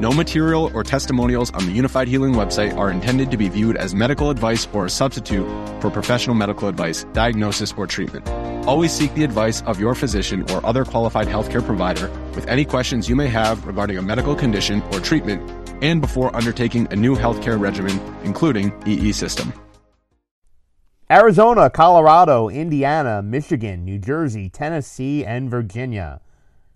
No material or testimonials on the Unifyd Healing website are intended to be viewed as medical advice or a substitute for professional medical advice, diagnosis, or treatment. Always seek the advice of your physician or other qualified healthcare provider with any questions you may have regarding a medical condition or treatment and before undertaking a new healthcare regimen, including EE system. Arizona, Colorado, Indiana, Michigan, New Jersey, Tennessee, and Virginia.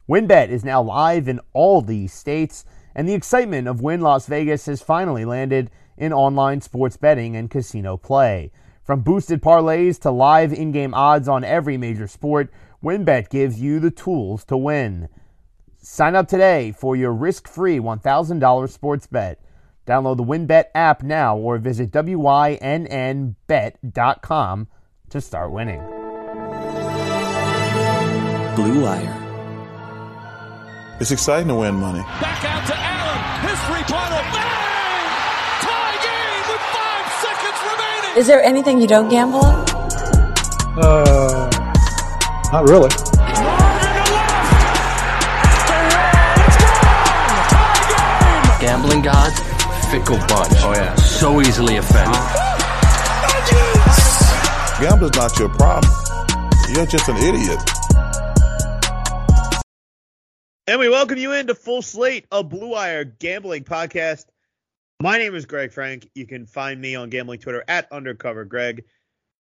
WynnBET is now live in all these states, and the excitement of Wynn Las Vegas has finally landed in online sports betting and casino play. From boosted parlays to live in game odds on every major sport, WynnBET gives you the tools to win. Sign up today for your risk free $1,000 sports bet. Download the WynnBET app now or visit WYNNBet.com to start winning. Blue Wire. It's exciting to win money. Back out to Is there anything you don't gamble on? Uh, not really. Gambling gods, fickle bunch. Oh yeah. So easily offended. Gambling's not your problem. You're just an idiot. And we welcome you into full slate of Blue Wire Gambling Podcast. My name is Greg Frank. You can find me on gambling Twitter at undercover Greg.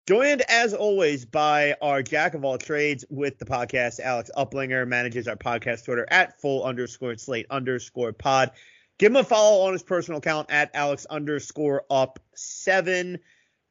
Joined as always by our jack of all trades with the podcast, Alex Uplinger, manages our podcast Twitter at full underscore slate underscore pod. Give him a follow on his personal account at Alex underscore up seven,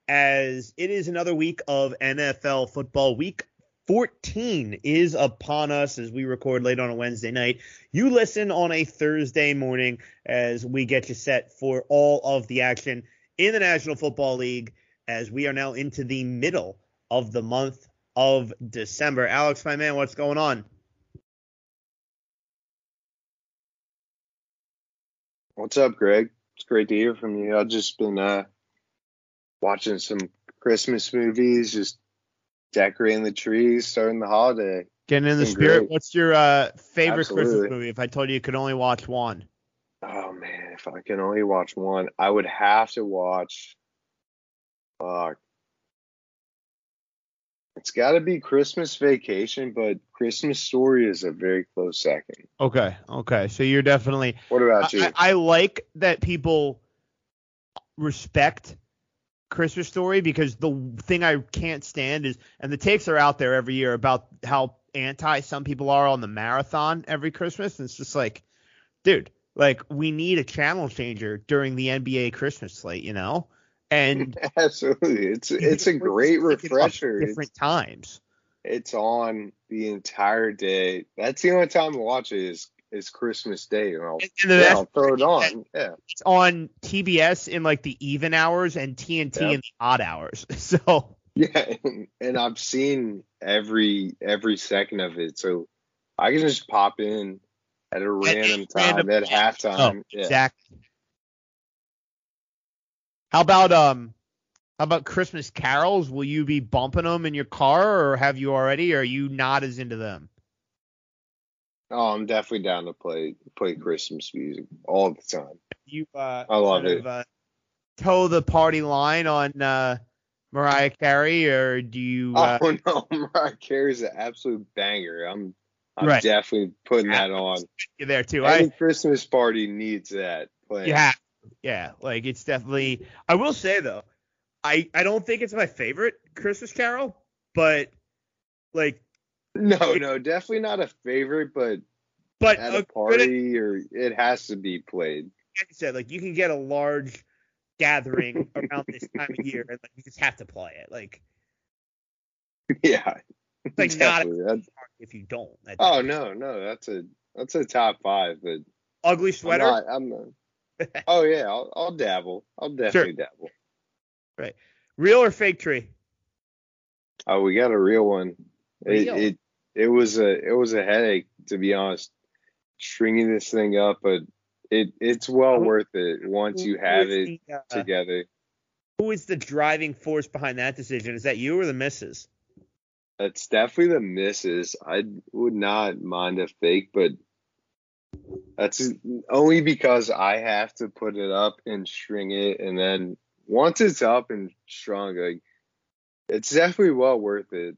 as it is another week of NFL football. Week 14 is upon us as we record late on a Wednesday night. You listen on a Thursday morning as we get you set for all of the action in the National Football League as we are now into the middle of the month of December. Alex, my man, what's going on? What's up, Greg? It's great to hear from you. I've just been uh, watching some Christmas movies, just decorating the trees, starting the holiday. Getting in the spirit. great. What's your uh, favorite Christmas movie? If I told you you could only watch one, Oh man, if I can only watch one, I would have to watch. Uh, it's got to be Christmas Vacation, but Christmas Story is a very close second. okay, okay. So you're definitely. What about you? I, I like that people respect Christmas Story because the thing I can't stand is, and the takes are out there every year about how anti some people are on the marathon every Christmas. And it's just like, dude, like we need a channel changer during the NBA Christmas slate, you know? And Absolutely, it's it's a great we're just picking up refresher. It's- Different times. It's on the entire day. That's the only time to watch it is is Christmas Day. And I'll, And- yeah, I'll throw it on. Yeah. It's on TBS in like the even hours and TNT in the odd hours. So Yeah, and, and I've seen every every second of it, so I can just pop in at a random time random- at halftime. yeah. Exactly. How about um how about Christmas carols? Will you be bumping them in your car or have you already or are you not as into them? Oh, I'm definitely down to play play Christmas music all the time. You uh I love it. Of, uh, toe the party line on uh Mariah Carey or do you uh, oh no, Mariah Carey's an absolute banger. I'm I'm Right. definitely putting that on. you there too? Any I Christmas party needs that playing. Yeah, yeah. Like it's definitely. I will say though, I I don't think it's my favorite Christmas Carol, but like No, no, definitely not a favorite, but But at a a party or it has to be played. like I said, like you can get a large gathering around this time of year, and like you just have to play it. Like Yeah. it's like not definitely. That's- if you don't. Oh no, no, that's a that's a top five, but ugly I'm sweater. not, I'm not. Oh yeah, I'll, I'll dabble. I'll definitely dabble. Right, real or fake tree? Oh, we got a real one. Real? it it was a it was a headache to be honest, stringing this thing up, but it it's well worth it once you have it the, uh, together. Who is the driving force behind that decision? Is that you or the missus? It's definitely the misses. I would not mind a fake, but that's only because I have to put it up and string it, and then once it's up and strung, like it's definitely well worth it.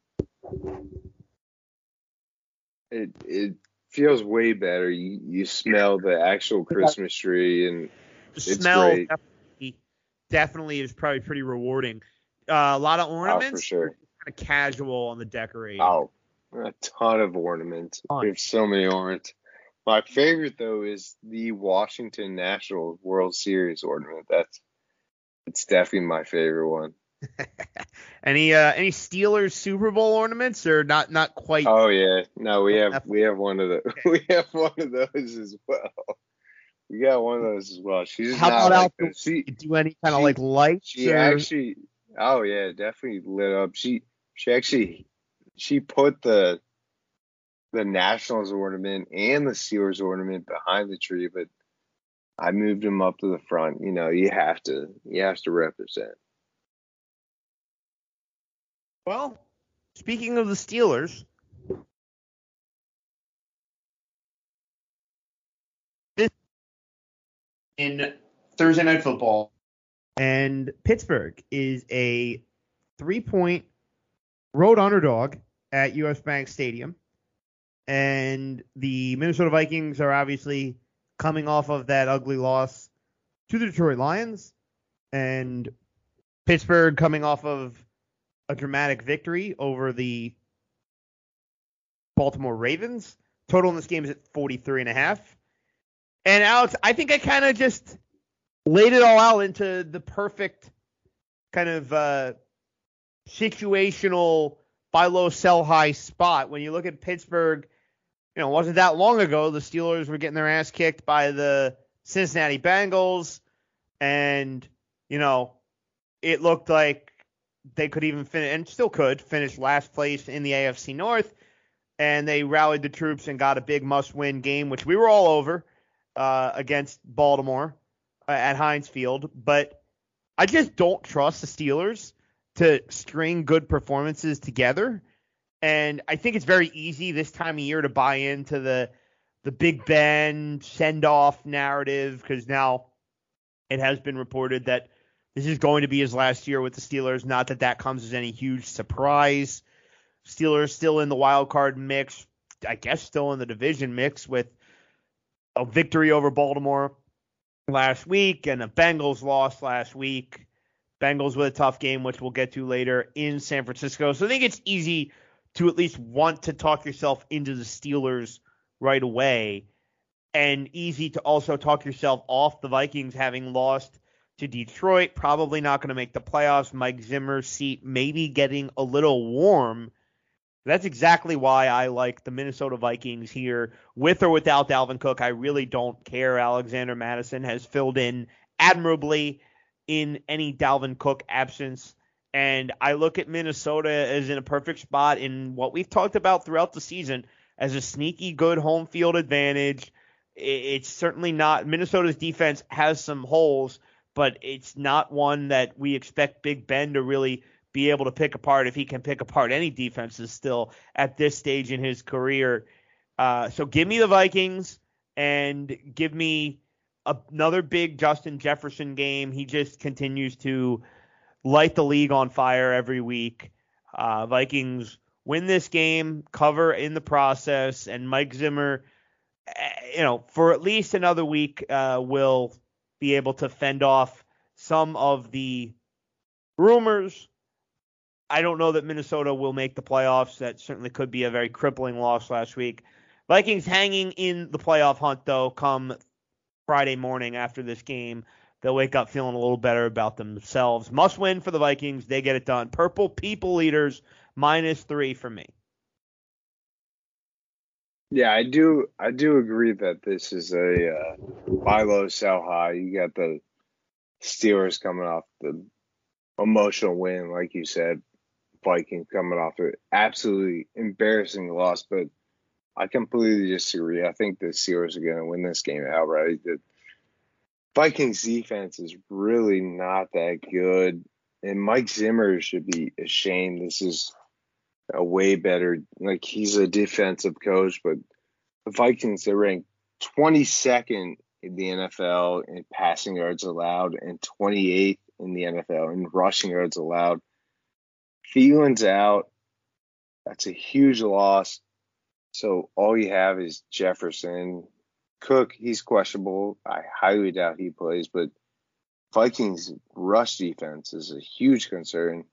It it feels way better. You you smell the actual Christmas tree, and The It's smell great. definitely, definitely is probably pretty rewarding. Uh, a lot of oh ornaments, for sure. kind of casual on the decorating. Oh, a ton of ornaments. Ton. We have so many ornaments. My favorite though is the Washington National World Series ornament. That's it's definitely my favorite one. any uh, any Steelers Super Bowl ornaments or not? Not quite. Oh yeah, no, we have we have one of those. We have one of those as well. We got one of those as well. She's How not about like the-. She do any kind of like lights? she or- actually oh yeah definitely lit up she she actually she put the the nationals ornament and the steelers ornament behind the tree but i moved them up to the front you know you have to you have to represent Well, speaking of the Steelers, this in Thursday Night Football, and Pittsburgh is a three-point road underdog at US Bank Stadium, and the Minnesota Vikings are obviously coming off of that ugly loss to the Detroit Lions, and Pittsburgh coming off of a dramatic victory over the Baltimore Ravens. Total in this game is at 43 and a half. And Alex, I think I kind of just laid it all out into the perfect kind of uh, situational buy low, sell high spot. When you look at Pittsburgh, you know, it wasn't that long ago the Steelers were getting their ass kicked by the Cincinnati Bengals, and you know, it looked like they could even finish and still could finish last place in the AFC North. And they rallied the troops and got a big must-win game, which we were all over uh, against Baltimore uh, at Heinz Field. But I just don't trust the Steelers to string good performances together. And I think it's very easy this time of year to buy into the the Big Ben send off narrative because now it has been reported that this is going to be his last year with the Steelers. Not that that comes as any huge surprise. Steelers still in the wild card mix, I guess still in the division mix with a victory over Baltimore last week and a Bengals loss last week. Bengals with a tough game, which we'll get to later in San Francisco. So I think it's easy to at least want to talk yourself into the Steelers right away, and easy to also talk yourself off the Vikings having lost to Detroit. Probably not going to make the playoffs. Mike Zimmer's seat maybe getting a little warm. That's exactly why I like the Minnesota Vikings here, with or without Dalvin Cook. I really don't care. Alexander Mattison has filled in admirably in any Dalvin Cook absence. And I look at Minnesota as in a perfect spot in what we've talked about throughout the season as a sneaky good home field advantage. It's certainly not Minnesota's defense has some holes, but it's not one that we expect Big Ben to really be able to pick apart if he can pick apart any defenses still at this stage in his career. Uh, so give me the Vikings and give me another big Justin Jefferson game. He just continues to light the league on fire every week. Uh, Vikings win this game, cover in the process, and Mike Zimmer, eh, you know, for at least another week, uh, will be able to fend off some of the rumors. I don't know that Minnesota will make the playoffs. That certainly could be a very crippling loss last week. Vikings hanging in the playoff hunt though come Friday morning after this game. They'll wake up feeling a little better about themselves. Must win for the Vikings. They get it done. Purple people eaters minus three for me. Yeah, I do. I do agree that this is a uh, buy low, sell high. You got the Steelers coming off the emotional win, like you said. Vikings coming off an absolutely embarrassing loss, but I completely disagree. I think the Steelers are going to win this game outright. The Vikings defense is really not that good, and Mike Zimmer should be ashamed. This is a way better. Like he's a defensive coach, but the Vikings are ranked 22nd in the NFL in passing yards allowed and 28th in the NFL in rushing yards allowed. Thielen's out. That's a huge loss. So all you have is Jefferson. Cook, he's questionable. I highly doubt he plays, but Vikings rush defense is a huge concern.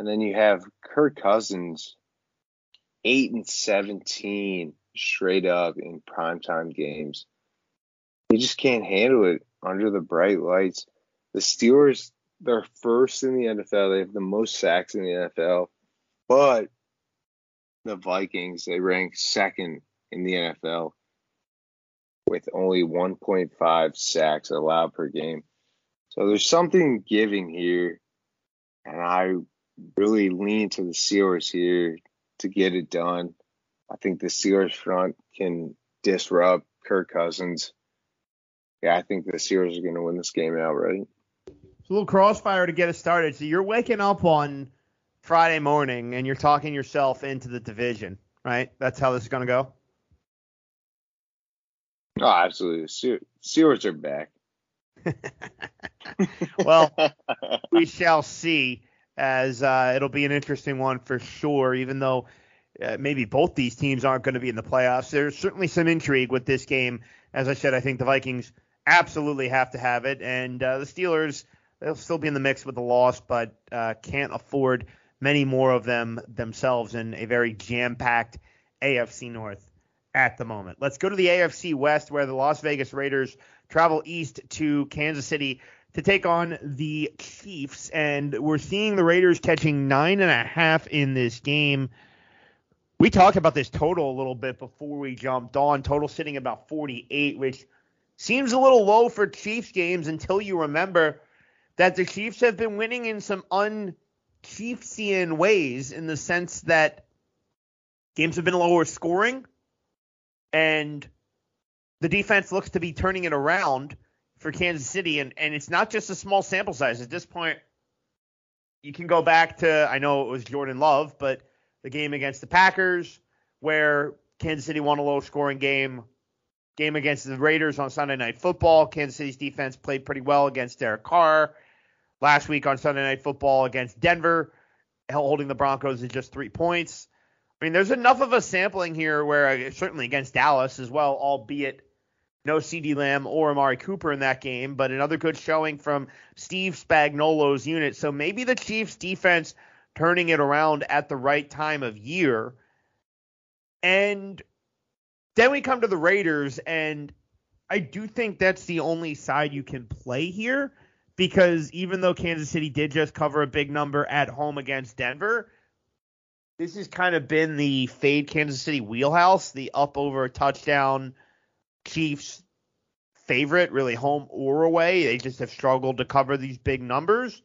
And then you have Kirk Cousins, eight and seventeen straight up in primetime games. He just can't handle it under the bright lights. The Steelers, they're first in the NFL. They have the most sacks in the NFL. But the Vikings, they rank second in the NFL with only 1.5 sacks allowed per game. So there's something giving here. And I really lean to the Steelers here to get it done. I think the Steelers front can disrupt Kirk Cousins. Yeah, I think the Steelers are going to win this game outright. It's a little crossfire to get us started. So you're waking up on Friday morning and you're talking yourself into the division, right? That's how this is going to go. Oh, absolutely. Steelers are back. well, we shall see as uh, it'll be an interesting one for sure, even though uh, maybe both these teams aren't going to be in the playoffs. There's certainly some intrigue with this game. As I said, I think the Vikings absolutely have to have it, and uh, the Steelers they'll still be in the mix with the loss, but uh, can't afford many more of them themselves in a very jam-packed AFC North at the moment. Let's go to the AFC West, where the Las Vegas Raiders travel east to Kansas City to take on the Chiefs. And we're seeing the Raiders catching nine and a half in this game. We talked about this total a little bit before we jumped on. Total sitting about 48, which seems a little low for Chiefs games until you remember that the Chiefs have been winning in some un-Chiefsian ways in the sense that games have been lower scoring and the defense looks to be turning it around for Kansas City, and, and it's not just a small sample size. At this point, you can go back to I know it was Jordan Love, but the game against the Packers where Kansas City won a low scoring game. Game against the Raiders on Sunday Night Football. Kansas City's defense played pretty well against Derek Carr. Last week on Sunday Night Football against Denver, holding the Broncos at just three points. I mean, there's enough of a sampling here where uh, certainly against Dallas as well, albeit no CeeDee Lamb or Amari Cooper in that game, but another good showing from Steve Spagnuolo's unit. So maybe the Chiefs defense turning it around at the right time of year. And then we come to the Raiders, and I do think that's the only side you can play here because even though Kansas City did just cover a big number at home against Denver, this has kind of been the fade Kansas City wheelhouse, the up over touchdown Chiefs favorite, really home or away. They just have struggled to cover these big numbers.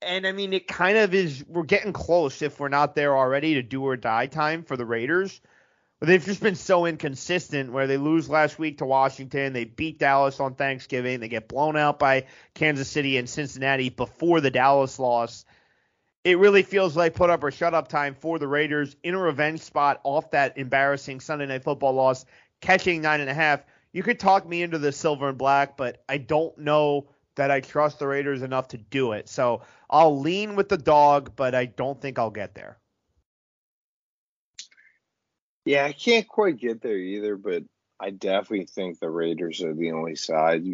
And I mean, it kind of is, we're getting close if we're not there already to do or die time for the Raiders. But they've just been so inconsistent where they lose last week to Washington. They beat Dallas on Thanksgiving. They get blown out by Kansas City and Cincinnati before the Dallas loss it really feels like put up or shut up time for the Raiders in a revenge spot off that embarrassing Sunday night football loss, catching nine and a half. You could talk me into the silver and black, but I don't know that I trust the Raiders enough to do it. So I'll lean with the dog, but I don't think I'll get there. Yeah, I can't quite get there either, but I definitely think the Raiders are the only side.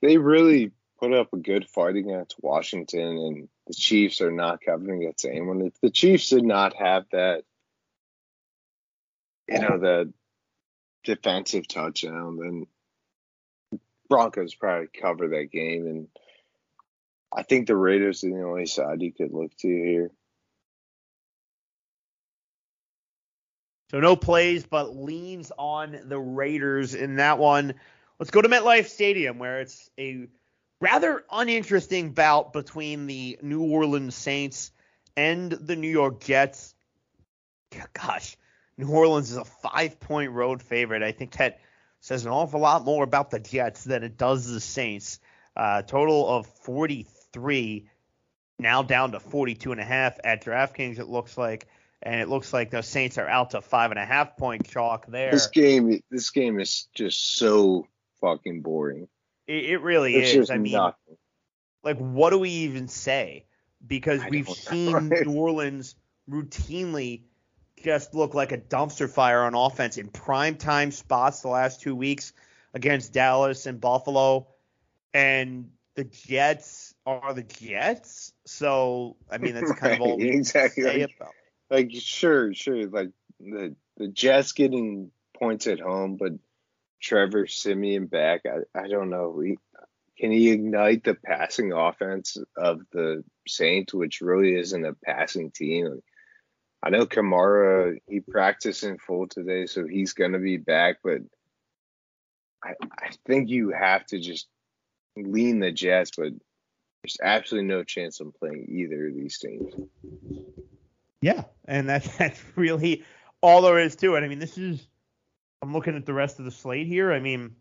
They really put up a good fight against Washington, and the Chiefs are not covering against anyone. If the Chiefs did not have that, you know, the defensive touchdown, then Broncos probably cover that game. And I think the Raiders are the only side you could look to here. So no plays, but leans on the Raiders in that one. Let's go to MetLife Stadium, where it's a rather uninteresting bout between the New Orleans Saints and the New York Jets. Gosh, New Orleans is a five point road favorite. I think that says an awful lot more about the Jets than it does the Saints. Uh, total of 43, now down to 42 and a half at DraftKings, it looks like. And it looks like the Saints are out to five and a half point chalk there. This game, this game is just so fucking boring. It, it really It's is. I mean, nothing. like, what do we even say? Because I we've seen know. New Orleans routinely just look like a dumpster fire on offense in prime time spots the last two weeks against Dallas and Buffalo. And the Jets are the Jets. So, I mean, that's kind of all exactly. say Like, about like, sure, sure. Like the the Jets getting points at home, but Trevor Siemian back. I, I don't know. He, can he ignite the passing offense of the Saints, which really isn't a passing team? I know Kamara. He practiced in full today, so he's gonna be back. But I I think you have to just lean the Jets, but there's absolutely no chance I'm playing either of these teams. Yeah, and that's that's really all there is to it. I mean, this is I'm looking at the rest of the slate here. I mean,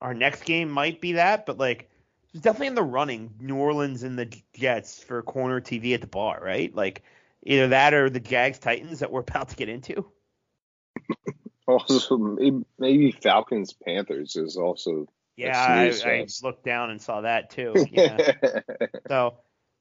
our next game might be that, but like it's definitely in the running. New Orleans and the Jets for corner TV at the bar, right? Like either that or the Jags Titans that we're about to get into. Also, maybe, maybe Falcons Panthers is also. Yeah, I, I looked down and saw that too. Yeah. So,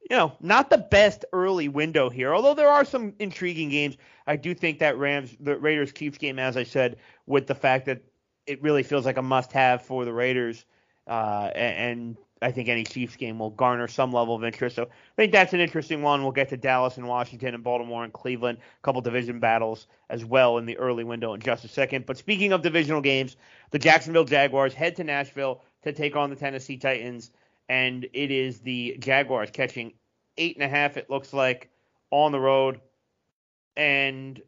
you know, not the best early window here. Although there are some intriguing games, I do think that Rams, the Raiders Chiefs game, as I said, with the fact that it really feels like a must-have for the Raiders, uh, and, and I think any Chiefs game will garner some level of interest. So I think that's an interesting one. We'll get to Dallas and Washington and Baltimore and Cleveland, a couple division battles as well in the early window in just a second. But speaking of divisional games, the Jacksonville Jaguars head to Nashville to take on the Tennessee Titans, and it is the Jaguars catching eight and a half. It looks like on the road, and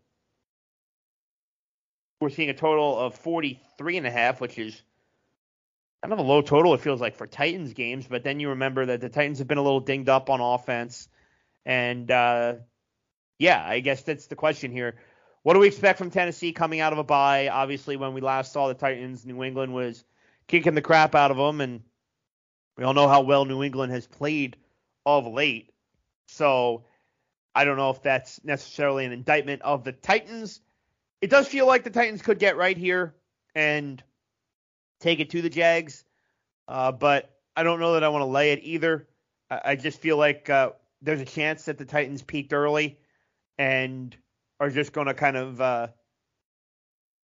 we're seeing a total of 43 and a half, which is kind of a low total. It feels like for Titans games, but then you remember that the Titans have been a little dinged up on offense, and uh, yeah, I guess that's the question here. What do we expect from Tennessee coming out of a bye? Obviously, when we last saw the Titans, New England was kicking the crap out of them, and we all know how well New England has played of late. So I don't know if that's necessarily an indictment of the Titans. It does feel like the Titans could get right here and take it to the Jags, uh, but I don't know that I want to lay it either. I, I just feel like uh, there's a chance that the Titans peaked early and are just going to kind of uh,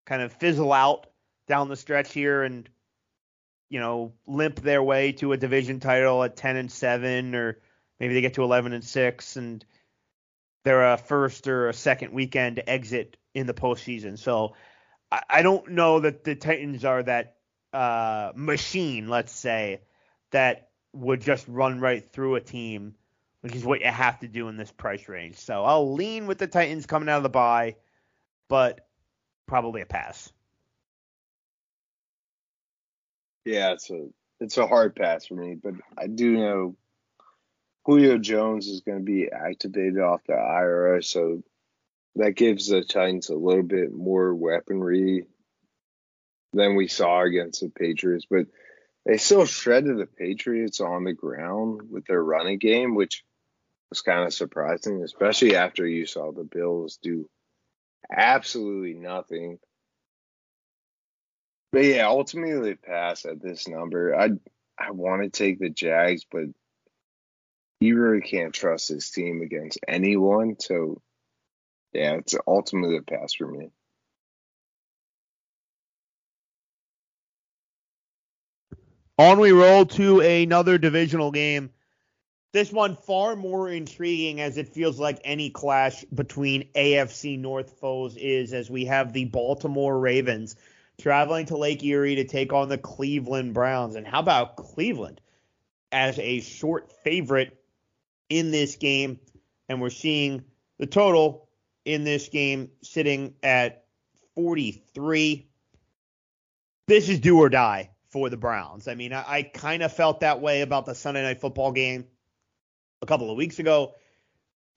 kind of fizzle out down the stretch here and you know limp their way to a division title at 10 and 7 or maybe they get to 11 and 6 and they're a first or a second weekend exit in the postseason. So I, I don't know that the Titans are that uh, machine, let's say, that would just run right through a team, which is what you have to do in this price range. So I'll lean with the Titans coming out of the bye, but probably a pass. Yeah, it's a it's a hard pass for me, but I do know Julio Jones is going to be activated off the IRA, so that gives the Titans a little bit more weaponry than we saw against the Patriots. But they still shredded the Patriots on the ground with their running game, which was kind of surprising, especially after you saw the Bills do absolutely nothing. But yeah, ultimately pass at this number. I I want to take the Jags, but you really can't trust this team against anyone. So yeah, it's ultimately a pass for me. On we roll to another divisional game. This one far more intriguing as it feels like any clash between AFC North foes is as we have the Baltimore Ravens traveling to Lake Erie to take on the Cleveland Browns. And how about Cleveland as a short favorite in this game? And we're seeing the total in this game sitting at 43. This is do or die for the Browns. I mean, I, I kind of felt that way about the Sunday night football game a couple of weeks ago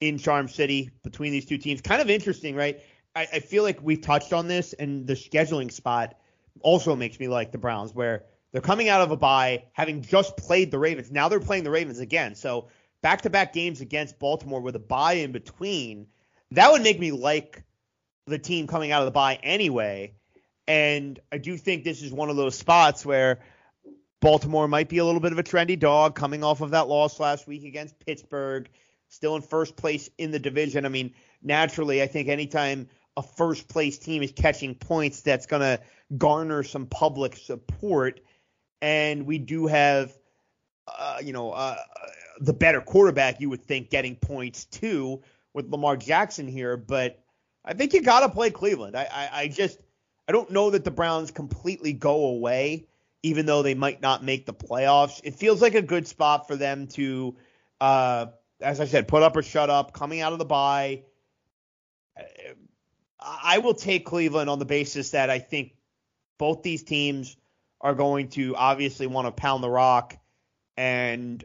in Charm City between these two teams. Kind of interesting, right? I, I feel like we've touched on this, and the scheduling spot also makes me like the Browns, where they're coming out of a bye, having just played the Ravens. Now they're playing the Ravens again. So back to back games against Baltimore with a bye in between. That would make me like the team coming out of the bye anyway. And I do think this is one of those spots where Baltimore might be a little bit of a trendy dog coming off of that loss last week against Pittsburgh, still in first place in the division. I mean, naturally, I think anytime a first place team is catching points, that's going to garner some public support. And we do have, uh, you know, uh, the better quarterback, you would think, getting points too with Lamar Jackson here. But I think you got to play Cleveland. I, I, I just, I don't know that the Browns completely go away, even though they might not make the playoffs. It feels like a good spot for them to, uh, as I said, put up or shut up, coming out of the bye. I will take Cleveland on the basis that I think both these teams are going to obviously want to pound the rock, and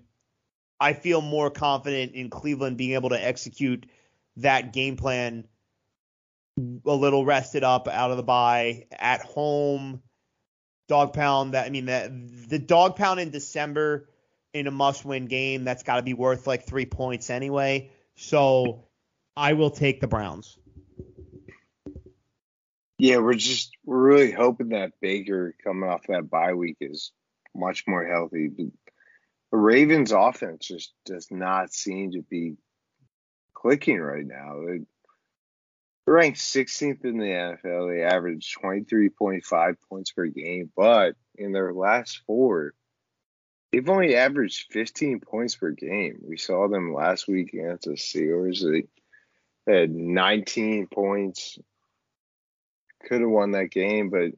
I feel more confident in Cleveland being able to execute that game plan a little rested up out of the bye at home. Dog pound that I mean that the dog pound in December in a must win game, that's got to be worth like three points anyway. So I will take the Browns. Yeah, we're just we're really hoping that Baker coming off that bye week is much more healthy. The Ravens offense just does not seem to be clicking right now. They're ranked 16th in the NFL. They average 23.5 points per game, but in their last four, they've only averaged 15 points per game. We saw them last week against the Steelers. They had 19 points could have won that game, but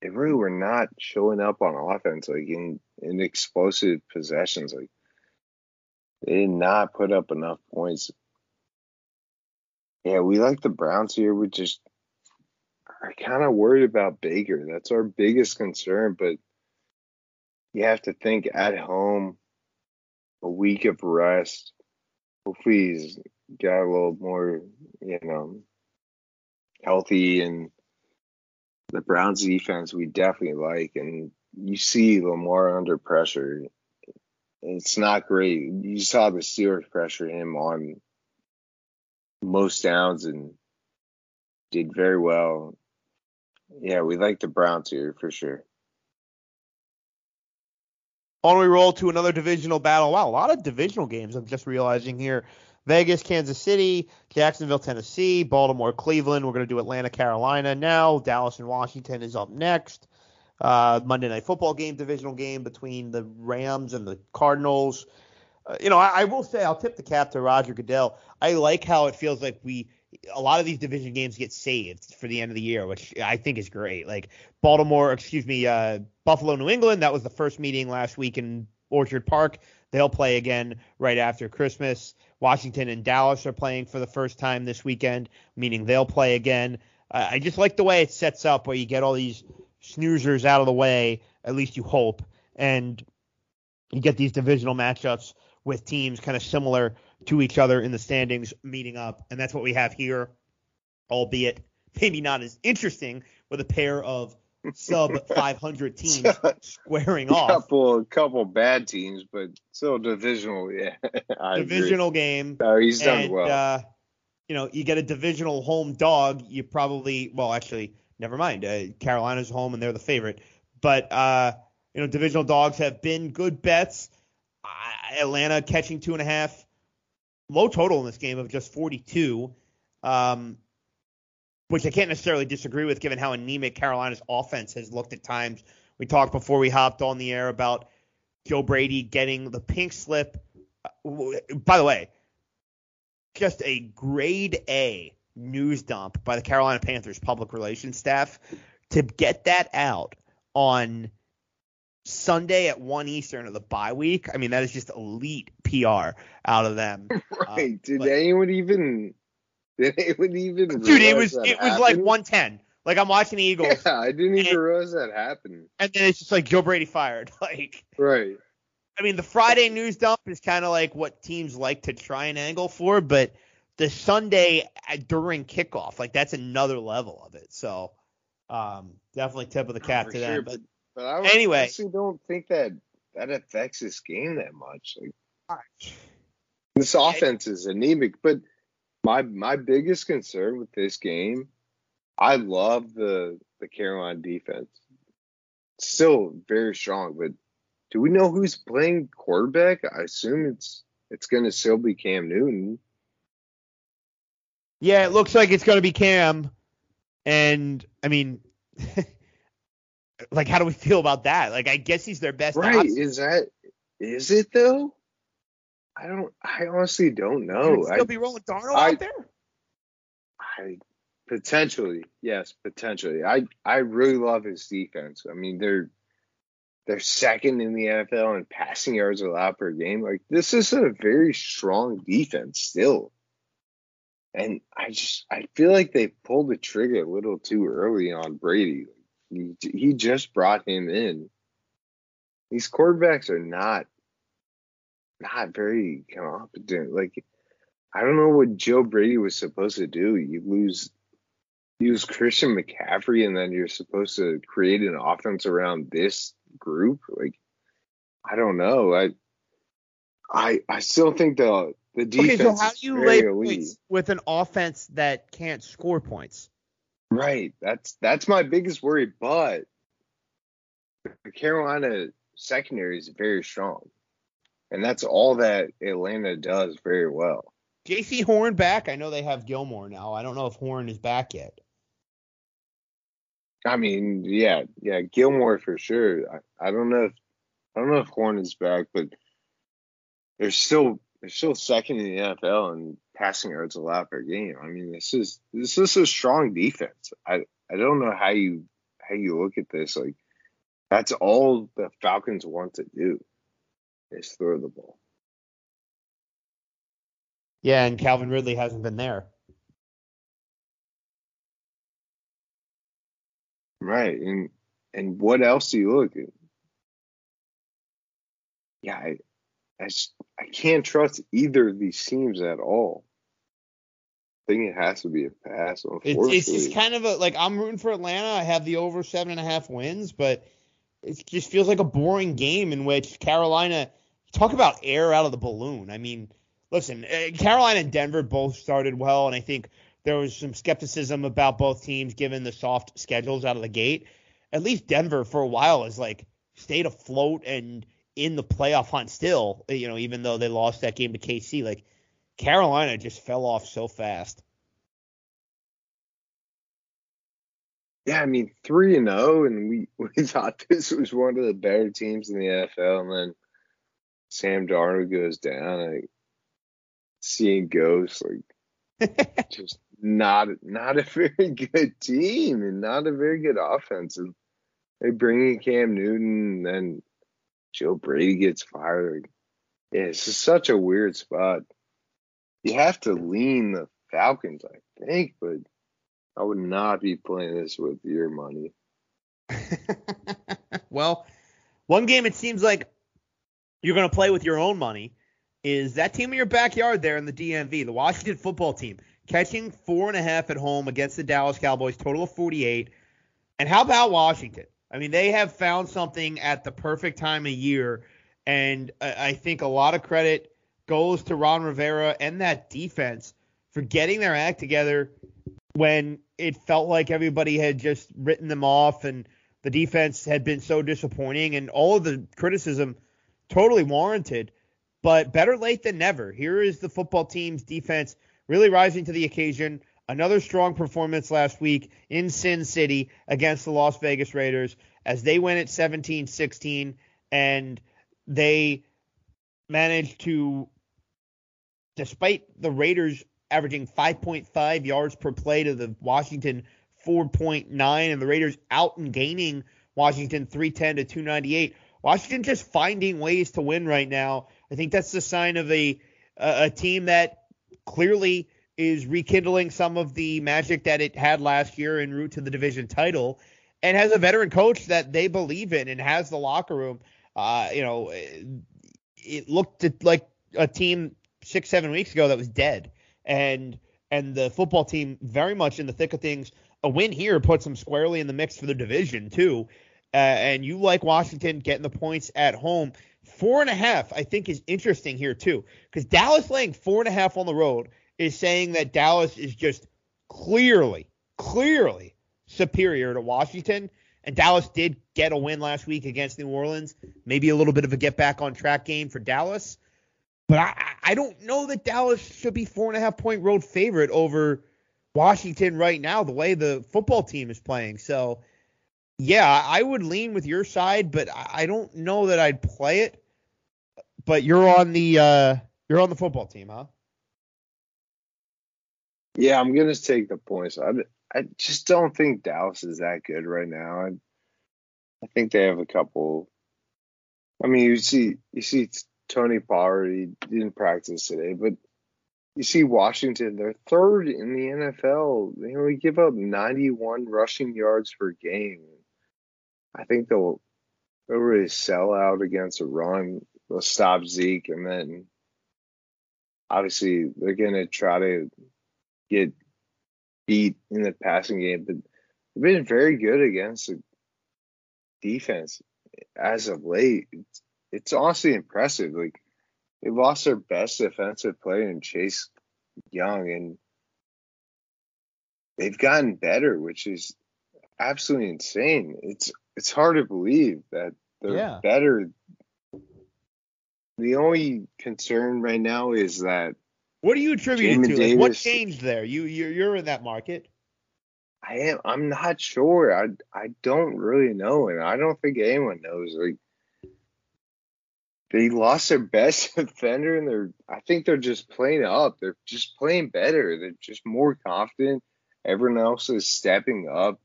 they really were not showing up on offense, like in, in explosive possessions. Like they did not put up enough points. Yeah, we like the Browns here. We just are kind of worried about Baker. That's our biggest concern, but you have to think at home, a week of rest. Hopefully he's got a little more, you know, healthy and the Browns defense we definitely like and you see Lamar under pressure. It's not great. You saw the Steelers pressure him on most downs and did very well. Yeah, we like the Browns here for sure. On we roll to another divisional battle. Wow, a lot of divisional games. I'm just realizing here. Vegas, Kansas City, Jacksonville, Tennessee, Baltimore, Cleveland. We're going to do Atlanta, Carolina now. Dallas and Washington is up next. Uh, Monday Night Football game, divisional game between the Rams and the Cardinals. Uh, you know, I, I, will say I'll tip the cap to Roger Goodell. I like how it feels like we a lot of these division games get saved for the end of the year, which I think is great. Like Baltimore, excuse me, uh, Buffalo, New England. That was the first meeting last week in Orchard Park. They'll play again right after Christmas. Washington and Dallas are playing for the first time this weekend, meaning they'll play again. Uh, I just like the way it sets up where you get all these snoozers out of the way, at least you hope, and you get these divisional matchups with teams kind of similar to each other in the standings meeting up. And that's what we have here, albeit maybe not as interesting with a pair of sub 500 teams squaring off. Couple, a couple bad teams, but still divisional. Yeah, divisional agree. game. Oh, he's done and, well. Uh, you know, you get a divisional home dog. You probably, well, actually, never mind. Uh, Carolina's home and they're the favorite. But uh, you know, divisional dogs have been good bets. Uh, Atlanta catching two and a half. Low total in this game of just 42. Um, which I can't necessarily disagree with given how anemic Carolina's offense has looked at times. We talked before we hopped on the air about Joe Brady getting the pink slip. By the way, just a grade A news dump by the Carolina Panthers public relations staff. to get that out on Sunday at one Eastern of the bye week. I mean, that is just elite PR out of them. Right? Uh, did but- anyone even? Did anyone even? dude, it was it was like 110. Like I'm watching the Eagles, Yeah, I didn't even realize that happened. and then it's just like Joe Brady fired. Like, Right. I mean, the Friday news dump is kind of like what teams like to try and angle for, but the Sunday during kickoff, like that's another level of it. So, um, definitely tip of the cap to sure, them. But But I Anyway. honestly don't think that that affects this game that much. Like this offense is anemic, but my my biggest concern with this game, I love the the Carolina defense. Still very strong, but do we know who's playing quarterback? I assume it's it's gonna still be Cam Newton. yeah, it looks like it's going to be Cam, and I mean. Like, how do we feel about that? Like, I guess he's their best Right. option. Is that is it though? I don't I honestly don't know. it still I, be rolling Darnold I- out there? I potentially, yes, potentially. I I really love his defense. I mean, they're they're second in the NFL in passing yards allowed per game. Like this is a very strong defense still. And I just I feel like they pulled the trigger a little too early on Brady. He, he just brought him in. These quarterbacks are not not very competent. Like I don't know what Joe Brady was supposed to do. You lose you lose Christian McCaffrey and then you're supposed to create an offense around this group. Like I don't know. I I I still think the the defense. Okay, so how do you lay elite. points with an offense that can't score points? Right. That's that's my biggest worry, but the Carolina secondary is very strong. And that's all that Atlanta does very well. Jaycee Horn back? I know they have Gilmore now. I don't know if Horn is back yet. I mean, yeah, yeah, Gilmore for sure. I, I don't know if I don't know if Horn is back, but they're still they're still second in the NFL in passing yards allowed per game. I mean, this is this is a strong defense. I I don't know how you how you look at this. Like that's all the Falcons want to do is throw the ball. Yeah, and Calvin Ridley hasn't been there. Right. And and what else do you look at? Yeah, I, I, I can't trust either of these teams at all. I think it has to be a pass, It's, unfortunately. it's just kind of a like I'm rooting for Atlanta. I have the over seven and a half wins, but it just feels like a boring game in which Carolina talk about air out of the balloon. I mean, listen, uh, Carolina and Denver both started well, and I think there was some skepticism about both teams given the soft schedules out of the gate. At least Denver for a while has like stayed afloat and in the playoff hunt still. You know, even though they lost that game to KC, like Carolina just fell off so fast. yeah, I mean three and zero, and we we thought this was one of the better teams in the NFL, and then Sam Darnold goes down, like seeing ghosts, like just not not a very good team and not a very good offense. And they bring in Cam Newton, and then Joe Brady gets fired. Like, yeah, it's just such a weird spot. You have to lean the Falcons, I think, but I would not be playing this with your money. well, one game it seems like you're going to play with your own money is that team in your backyard there in the DMV, the Washington football team, catching four and a half at home against the Dallas Cowboys, total of 48. And how about Washington? I mean, they have found something at the perfect time of year, and I think a lot of credit goes to Ron Rivera and that defense for getting their act together when it felt like everybody had just written them off and the defense had been so disappointing and all of the criticism totally warranted. But better late than never. Here is the football team's defense really rising to the occasion. Another strong performance last week in Sin City against the Las Vegas Raiders as they win at 17 16 and they managed to, despite the Raiders averaging 5.5 yards per play to the Washington 4.9, and the Raiders out and gaining Washington 310 to 298. Washington just finding ways to win right now. I think that's the sign of a a team that clearly is rekindling some of the magic that it had last year en route to the division title, and has a veteran coach that they believe in and has the locker room. Uh, you know, it looked like a team six seven weeks ago that was dead, and and the football team very much in the thick of things. A win here puts them squarely in the mix for the division too. Uh, and you like Washington getting the points at home. Four and a half, I think, is interesting here too, because Dallas laying four and a half on the road is saying that Dallas is just clearly, clearly superior to Washington. And Dallas did get a win last week against New Orleans. Maybe a little bit of a get back on track game for Dallas. But I, I don't know that Dallas should be four and a half point road favorite over Washington right now, the way the football team is playing. So yeah, I would lean with your side, but I don't know that I'd play it. But you're on the uh, you're on the football team, huh? Yeah, I'm gonna take the points. I I just don't think Dallas is that good right now. I I think they have a couple. I mean, you see you see Tony. He didn't practice today, but you see Washington. They're third in the NFL. They only give up 91 rushing yards per game. I think they'll they'll really sell out against a run. They'll stop Zeke, and then obviously they're gonna try to get beat in the passing game. But they've been very good against the defense as of late. It's, it's honestly impressive. Like they lost their best defensive player in Chase Young, and they've gotten better, which is absolutely insane. It's it's hard to believe that they're yeah. better. The only concern right now is that. What do you attribute it to? Davis, like what changed there? You you're, you're in that market. I am. I'm not sure. I I don't really know, and I don't think anyone knows. Like they lost their best defender, and they're. I think they're just playing up. They're just playing better. They're just more confident. Everyone else is stepping up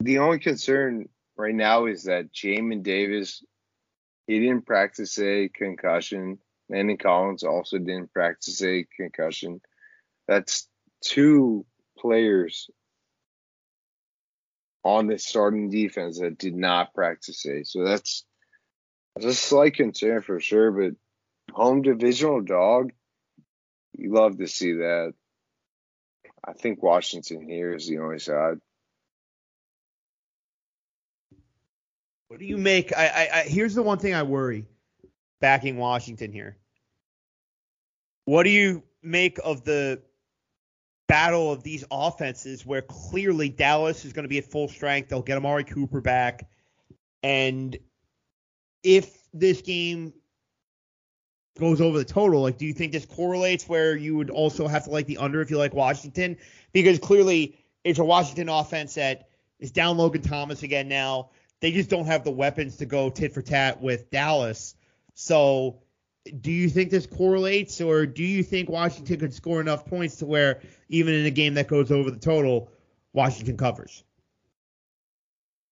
the only concern right now is that Jamin Davis, he didn't practice a concussion. Landon Collins also didn't practice a concussion. That's two players on the starting defense that did not practice a. So that's, that's a slight concern for sure. But home divisional dog, you love to see that. I think Washington here is the only side. What do you make? I, I, I here's the one thing I worry backing Washington here. What do you make of the battle of these offenses where clearly Dallas is going to be at full strength? They'll get Amari Cooper back. And if this game goes over the total, like, do you think this correlates where you would also have to like the under if you like Washington? Because clearly it's a Washington offense that is down Logan Thomas again now. They just don't have the weapons to go tit for tat with Dallas. So, do you think this correlates, or do you think Washington could score enough points to where even in a game that goes over the total, Washington covers?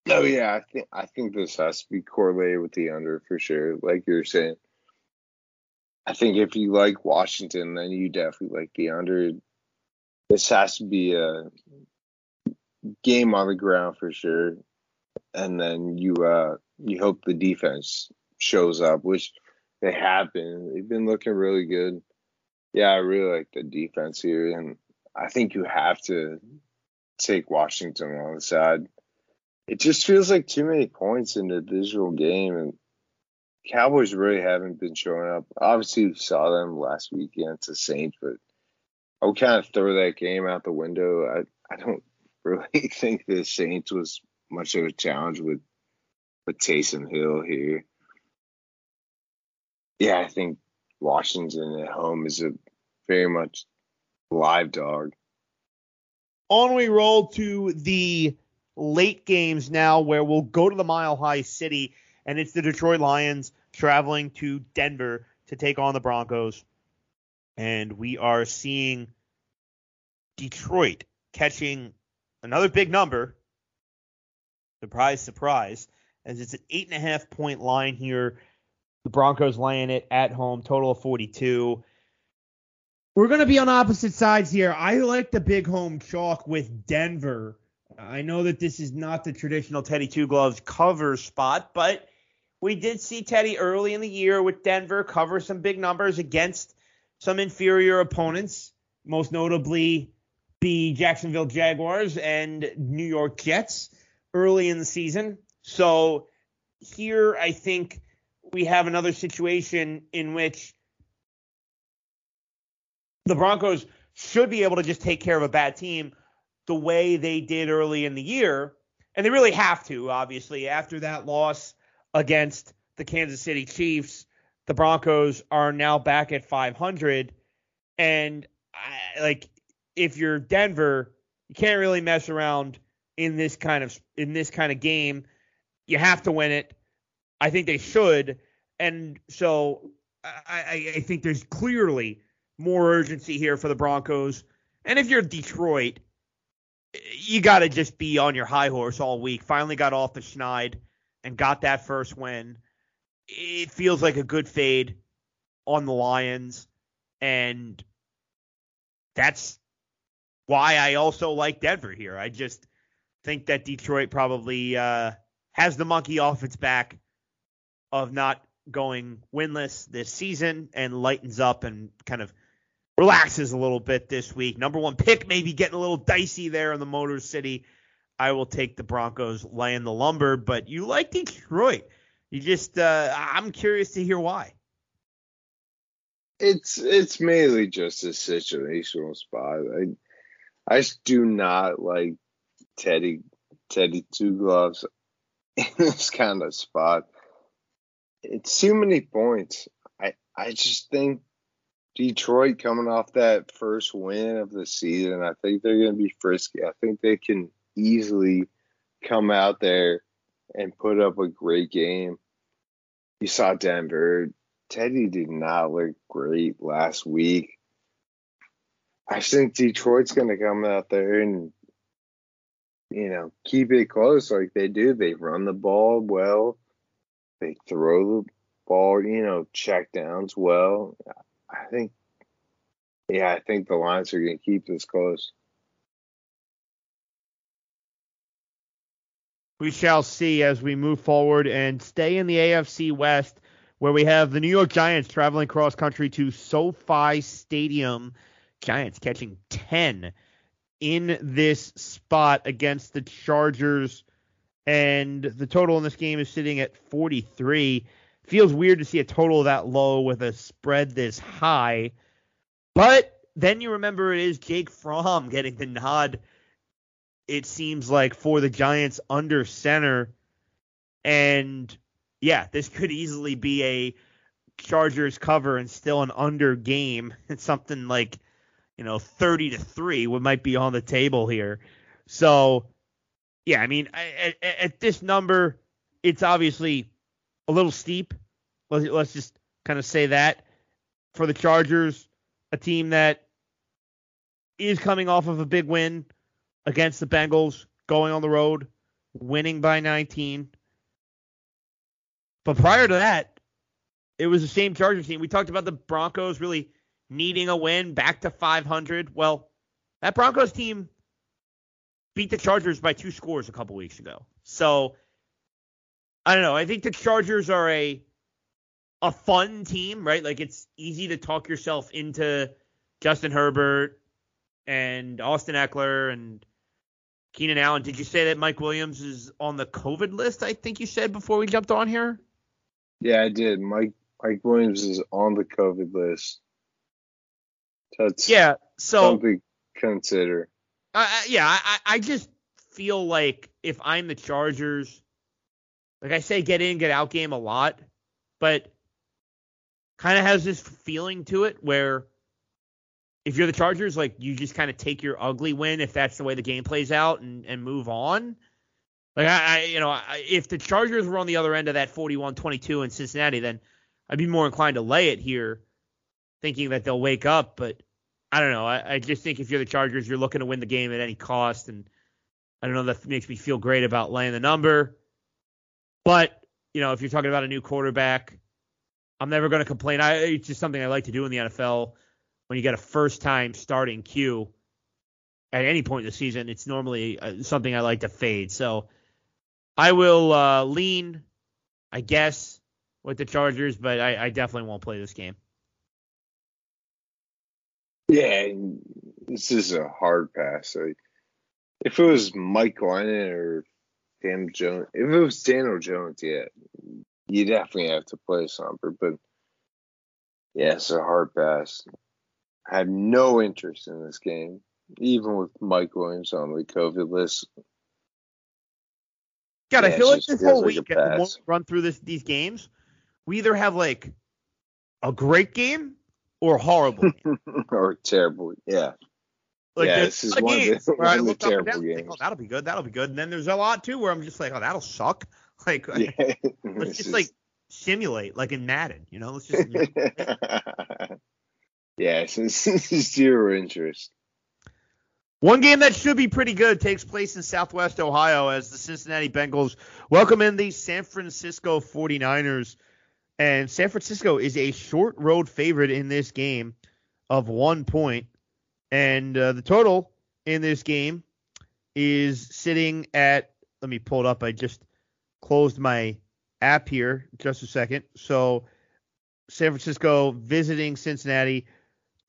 Oh yeah, I think I think this has to be correlated with the under for sure. Like you're saying, I think if you like Washington, then you definitely like the under. This has to be a game on the ground for sure and then you uh you hope the defense shows up, which they have been. They've been looking really good. Yeah, I really like the defense here, and I think you have to take Washington on the side. It just feels like too many points in the visual game, and Cowboys really haven't been showing up. Obviously, we saw them last week against the Saints, but I would kind of throw that game out the window. I I don't really think the Saints was much of a challenge with with Taysom Hill here. Yeah, I think Washington at home is a very much live dog. On we roll to the late games now, where we'll go to the Mile High City, and it's the Detroit Lions traveling to Denver to take on the Broncos. And we are seeing Detroit catching another big number. Surprise, surprise, as it's an eight and a half point line here. The Broncos laying it at home, total of 42. We're going to be on opposite sides here. I like the big home chalk with Denver. I know that this is not the traditional Teddy Two Gloves cover spot, but we did see Teddy early in the year with Denver cover some big numbers against some inferior opponents, most notably the Jacksonville Jaguars and New York Jets early in the season. So here I think we have another situation in which the Broncos should be able to just take care of a bad team the way they did early in the year. And they really have to, obviously. After that loss against the Kansas City Chiefs, the Broncos are now back at 500. And I, like, if you're Denver, you can't really mess around in this kind of in this kind of game. You have to win it. I think they should. And so I, I think there's clearly more urgency here for the Broncos. And if you're Detroit, you got to just be on your high horse all week. Finally got off the schneid and got that first win. It feels like a good fade on the Lions. And that's why I also like Denver here. I just think that Detroit probably uh, has the monkey off its back of not going winless this season and lightens up and kind of relaxes a little bit this week. Number one pick maybe getting a little dicey there in the Motor City. I will take the Broncos laying the lumber, but you like Detroit. You just uh, I'm curious to hear why. It's it's mainly just a situational spot. I I just do not like Teddy Teddy Two Gloves in this kind of spot. It's too many points. I I just think Detroit coming off that first win of the season, I think they're going to be frisky. I think they can easily come out there and put up a great game. You saw Denver. Teddy did not look great last week. I think Detroit's going to come out there and, you know, keep it close like they do. They run the ball well, they throw the ball, you know, check downs well. I think, yeah, I think the Lions are going to keep this close. We shall see as we move forward and stay in the AFC West, where we have the New York Giants traveling cross country to SoFi Stadium. Giants catching 10 in this spot against the Chargers. And the total in this game is sitting at 43 feels weird to see a total that low with a spread this high. But then you remember it is Jake Fromm getting the nod, it seems like, for the Giants under center. And yeah, this could easily be a Chargers cover and still an under game. It's something like, you know, 30 to 3 what might be on the table here. So, yeah, I mean, at, at this number, it's obviously a little steep. Let's, let's just kind of say that for the Chargers, a team that is coming off of a big win against the Bengals, going on the road, winning by 19. But prior to that, it was the same Chargers team. We talked about the Broncos really needing a win back to 500. Well, that Broncos team beat the Chargers by two scores a couple weeks ago. So I don't know. I think the Chargers are a a fun team, right? Like it's easy to talk yourself into Justin Herbert and Austin Ekeler and Keenan Allen. Did you say that Mike Williams is on the COVID list? I think you said before we jumped on here. Yeah, I did. Mike Mike Williams is on the COVID list. That's yeah. So something to consider. Uh, yeah, I I just feel like if I'm the Chargers like I say, get in, get out game a lot, but kind of has this feeling to it where if you're the Chargers, like you just kind of take your ugly win if that's the way the game plays out and, and move on. Like I, I you know, I, if the Chargers were on the other end of that 41-22 in Cincinnati, then I'd be more inclined to lay it here, thinking that they'll wake up. But I don't know. I, I just think if you're the Chargers, you're looking to win the game at any cost, and I don't know that makes me feel great about laying the number. But you know, if you're talking about a new quarterback, I'm never going to complain. I it's just something I like to do in the NFL. When you get a first time starting Q at any point in the season, it's normally uh, something I like to fade. So I will uh, lean, I guess, with the Chargers, but I, I definitely won't play this game. Yeah, this is a hard pass. Like, if it was Mike Glennon or Dan Jones, if it was Daniel Jones, yeah, you definitely have to play Somber. But yeah, it's a hard pass. I have no interest in this game, even with Mike Williams on the COVID list. God, Yeah, I feel like this whole like week, as we run through this these games, we either have like a great game or horrible. game. or terrible, yeah. Like Yeah, uh, this is a lot of one of the- where I one of the look up and terrible think, oh, games. oh, that'll be good, that'll be good. And then there's a lot too where I'm just like, oh, that'll suck. Like Yeah, let's It's just like simulate, like in Madden, you know? Let's just yeah, since zero interest. One game that should be pretty good takes place in Southwest Ohio as the Cincinnati Bengals welcome in the San Francisco 49ers. And San Francisco is a short road favorite in this game of one point. And uh, the total in this game is sitting at, let me pull it up. I just closed my app here just a second. So San Francisco visiting Cincinnati.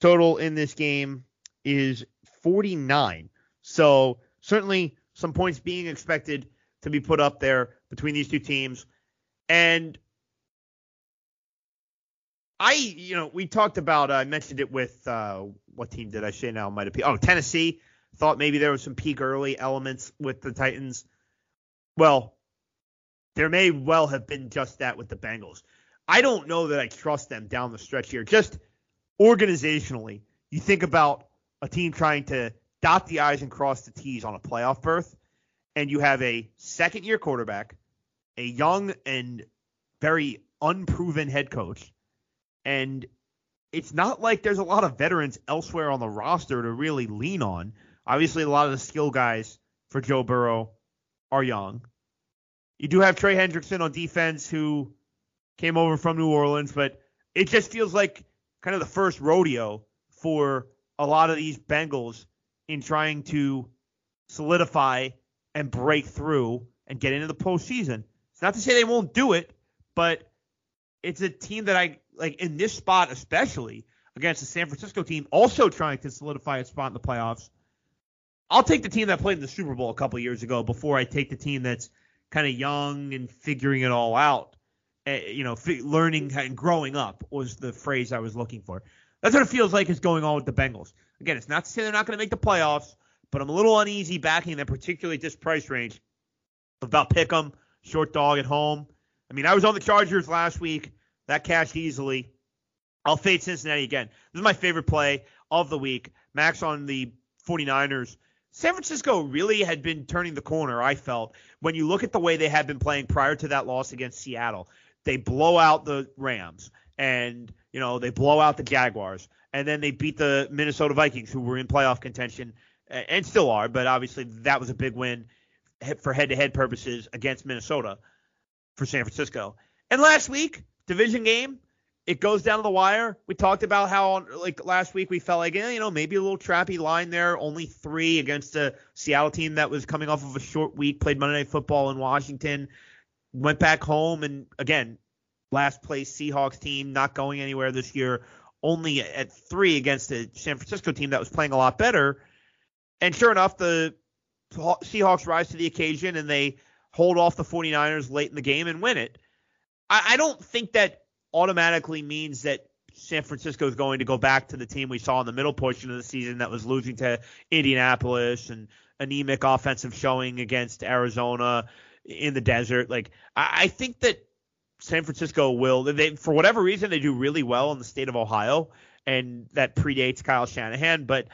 Total in this game is 49. So certainly some points being expected to be put up there between these two teams. And I, you know, we talked about, uh, I mentioned it with, uh, what team did I say now? Might have oh, Tennessee. Thought maybe there was some peak early elements with the Titans. Well, there may well have been just that with the Bengals. I don't know that I trust them down the stretch here. Just organizationally, you think about a team trying to dot the I's and cross the T's on a playoff berth, and you have a second year quarterback, a young and very unproven head coach, and it's not like there's a lot of veterans elsewhere on the roster to really lean on. Obviously, a lot of the skill guys for Joe Burrow are young. You do have Trey Hendrickson on defense who came over from New Orleans, but it just feels like kind of the first rodeo for a lot of these Bengals in trying to solidify and break through and get into the postseason. It's not to say they won't do it, but it's a team that I like in this spot, especially against the San Francisco team, also trying to solidify its spot in the playoffs. I'll take the team that played in the Super Bowl a couple years ago before I take the team that's kind of young and figuring it all out. Uh, you know, learning and growing up was the phrase I was looking for. That's what it feels like is going on with the Bengals. Again, it's not to say they're not going to make the playoffs, but I'm a little uneasy backing them, particularly at this price range. About pick 'em, short dog at home. I mean, I was on the Chargers last week. That cashed easily. I'll fade Cincinnati again. This is my favorite play of the week. Max on the 49ers. San Francisco really had been turning the corner, I felt, when you look at the way they had been playing prior to that loss against Seattle. They blow out the Rams and, you know, they blow out the Jaguars. And then they beat the Minnesota Vikings, who were in playoff contention and still are, but obviously that was a big win for head to head purposes against Minnesota for San Francisco. And last week, division game, it goes down to the wire. We talked about how, like last week, we felt like, eh, you know, maybe a little trappy line there. Only three against a Seattle team that was coming off of a short week, played Monday Night Football in Washington, went back home, and again, last place Seahawks team, not going anywhere this year, only at three against a San Francisco team that was playing a lot better. And sure enough, the Seahawks rise to the occasion and they hold off the 49ers late in the game and win it. I, I don't think that automatically means that San Francisco is going to go back to the team we saw in the middle portion of the season that was losing to Indianapolis and anemic offensive showing against Arizona in the desert. Like I, I think that San Francisco will they for whatever reason they do really well in the state of Ohio and that predates Kyle Shanahan, but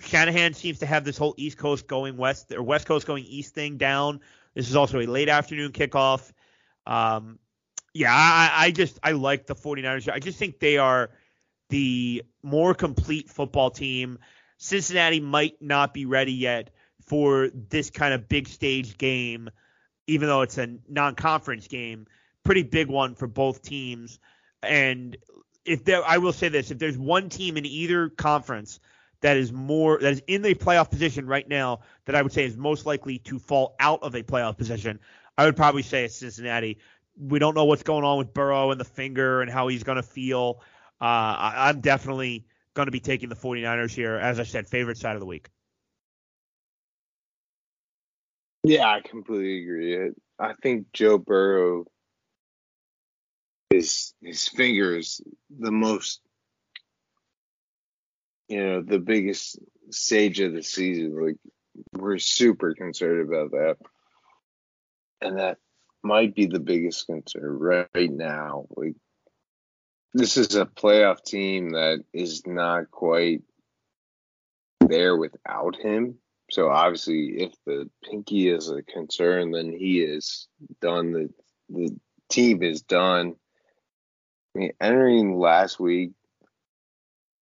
Shanahan seems to have this whole East Coast going west or West Coast going east thing down. This is also a late afternoon kickoff. Um, yeah, I, I just I like the 49ers. I just think they are the more complete football team. Cincinnati might not be ready yet for this kind of big stage game, even though it's a non-conference game. Pretty big one for both teams. And if there, I will say this: if there's one team in either conference that is more that is in the playoff position right now that I would say is most likely to fall out of a playoff position, I would probably say it's Cincinnati. We don't know what's going on with Burrow and the finger and how he's going to feel. Uh, I, I'm definitely going to be taking the 49ers here, as I said, favorite side of the week. Yeah, I completely agree. I think Joe Burrow his his fingers the most you know the biggest stage of the season like we're super concerned about that. And that might be the biggest concern right, now. Like this is a playoff team that is not quite there without him. So obviously if the pinky is a concern then he is done. The the team is done. I mean, entering last week,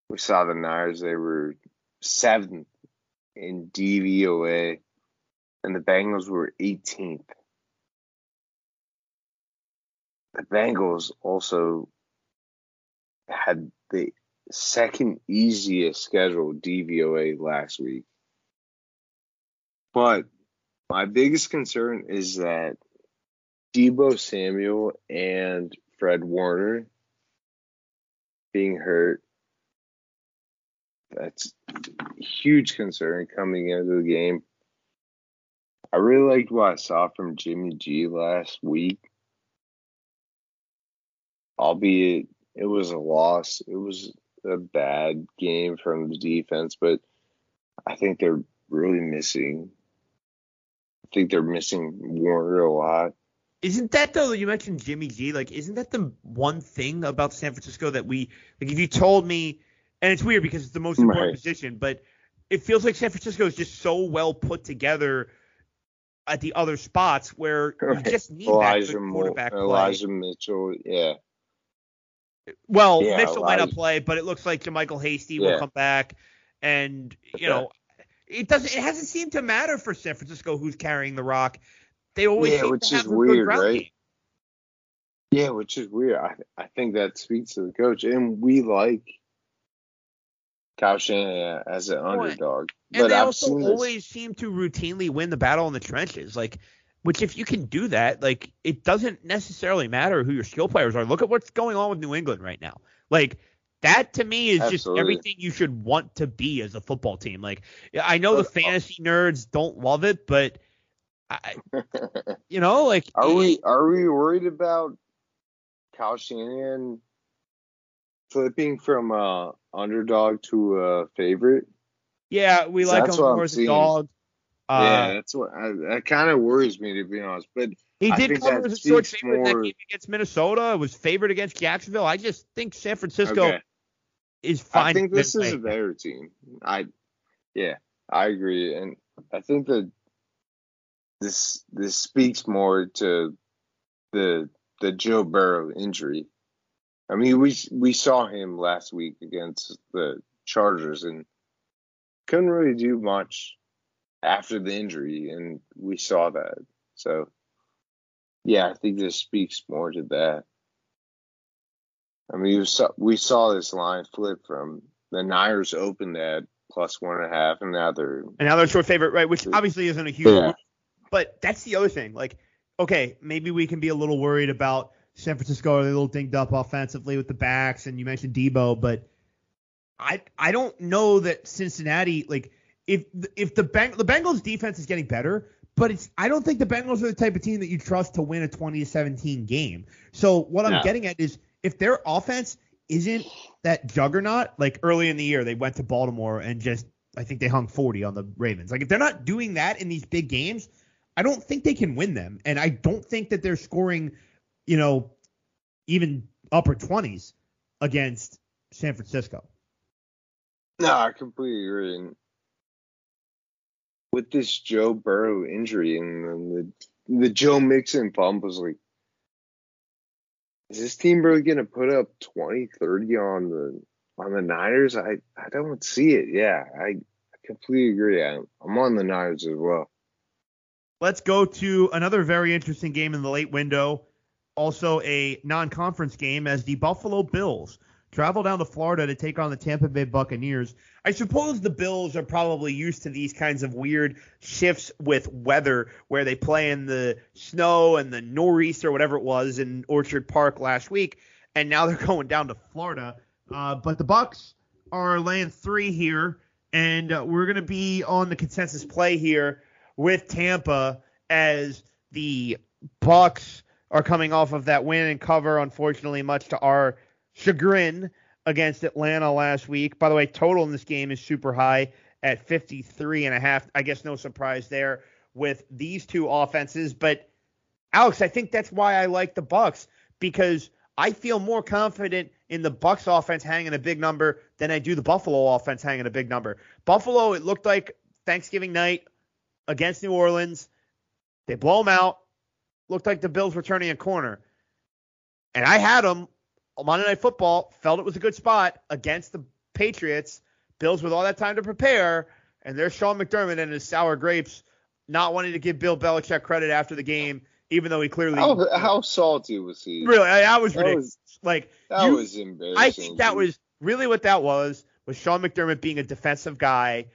we saw the Niners. They were seventh in DVOA, and the Bengals were 18th. The Bengals also had the second easiest schedule DVOA last week. But my biggest concern is that Deebo Samuel and Fred Warner being hurt. That's huge concern coming into the game. I really liked what I saw from Jimmy G last week. Albeit it was a loss. It was a bad game from the defense, but I think they're really missing. I think they're missing Warner a lot. Isn't that though? You mentioned Jimmy G. Like, isn't that the one thing about San Francisco that we like? If you told me, and it's weird because it's the most important right. position, but it feels like San Francisco is just so well put together at the other spots where right. you just need Elijah that quarterback Mo- Elijah Mitchell, yeah. Well, yeah, Mitchell Elijah. might not play, but it looks like JaMycal Hasty yeah. will come back, and you know, it doesn't. It hasn't seemed to matter for San Francisco who's carrying the rock. They always yeah, which is weird, right? Game. Yeah, which is weird. I I think that speaks to the coach, and we like Kyle Shanahan as an underdog. And but they I've also always this. seem to routinely win the battle in the trenches. Like, which if you can do that, like it doesn't necessarily matter who your skill players are. Look at what's going on with New England right now. Like that to me is Absolutely. just everything you should want to be as a football team. Like I know but, the uh, fantasy nerds don't love it, but I, you know, like are we are we worried about Kyle Shanahan flipping from a underdog to a favorite? Yeah, we like him more as a dog. Uh, yeah, that's what I, that kind of worries me to be honest. But he did come as a short favorite more... that game against Minnesota. It was favored against Jacksonville. I just think San Francisco okay. is fine. I think this is a better team. I yeah, I agree, and I think that this this speaks more to the the Joe Burrow injury. I mean, we we saw him last week against the Chargers and couldn't really do much after the injury, and we saw that. So, yeah, I think this speaks more to that. I mean, we saw, we saw this line flip from the Niners opened at plus one and a half, and now they're and now they're short favorite, right? Which obviously isn't a huge yeah. But that's the other thing. Like, okay, maybe we can be a little worried about San Francisco. Are a little dinged up offensively with the backs? And you mentioned Deebo, but I I don't know that Cincinnati like if if the Beng- the Bengals defense is getting better, but it's I don't think the Bengals are the type of team that you trust to win a 20 to 17 game. So what I'm getting at is if their offense isn't that juggernaut, like early in the year they went to Baltimore and just I think they hung 40 on the Ravens. Like if they're not doing that in these big games, I don't think they can win them, and I don't think that they're scoring, you know, even upper twenties against San Francisco. No, I completely agree. And with this Joe Burrow injury and the the Joe Mixon bump was like, is this team really going to put up 20, 30 on the on the Niners, I, I don't see it. Yeah, I, I completely agree. I'm, I'm on the Niners as well. Let's go to another very interesting game in the late window. Also, a non conference game as the Buffalo Bills travel down to Florida to take on the Tampa Bay Buccaneers. I suppose the Bills are probably used to these kinds of weird shifts with weather where they play in the snow and the nor'easter, or whatever it was, in Orchard Park last week, and now they're going down to Florida. Uh, but the Bucs are laying three here, and uh, we're going to be on the consensus play here with Tampa as the Bucs are coming off of that win and cover, unfortunately, much to our chagrin against Atlanta last week. By the way, total in this game is super high at 53 and a half. I guess no surprise there with these two offenses, but Alex, I think that's why I like the Bucs because I feel more confident in the Bucs offense hanging a big number than I do the Buffalo offense hanging a big number. Buffalo, it looked like Thanksgiving night against New Orleans. They blow them out. Looked like the Bills were turning a corner. And I had them Monday Night Football, felt it was a good spot against the Patriots. Bills with all that time to prepare, and there's Sean McDermott and his sour grapes not wanting to give Bill Belichick credit after the game, even though he clearly how, how salty was he? Really, I, I was ridiculous. Was, like that you, was embarrassing. I think that was really what that was was Sean McDermott being a defensive guy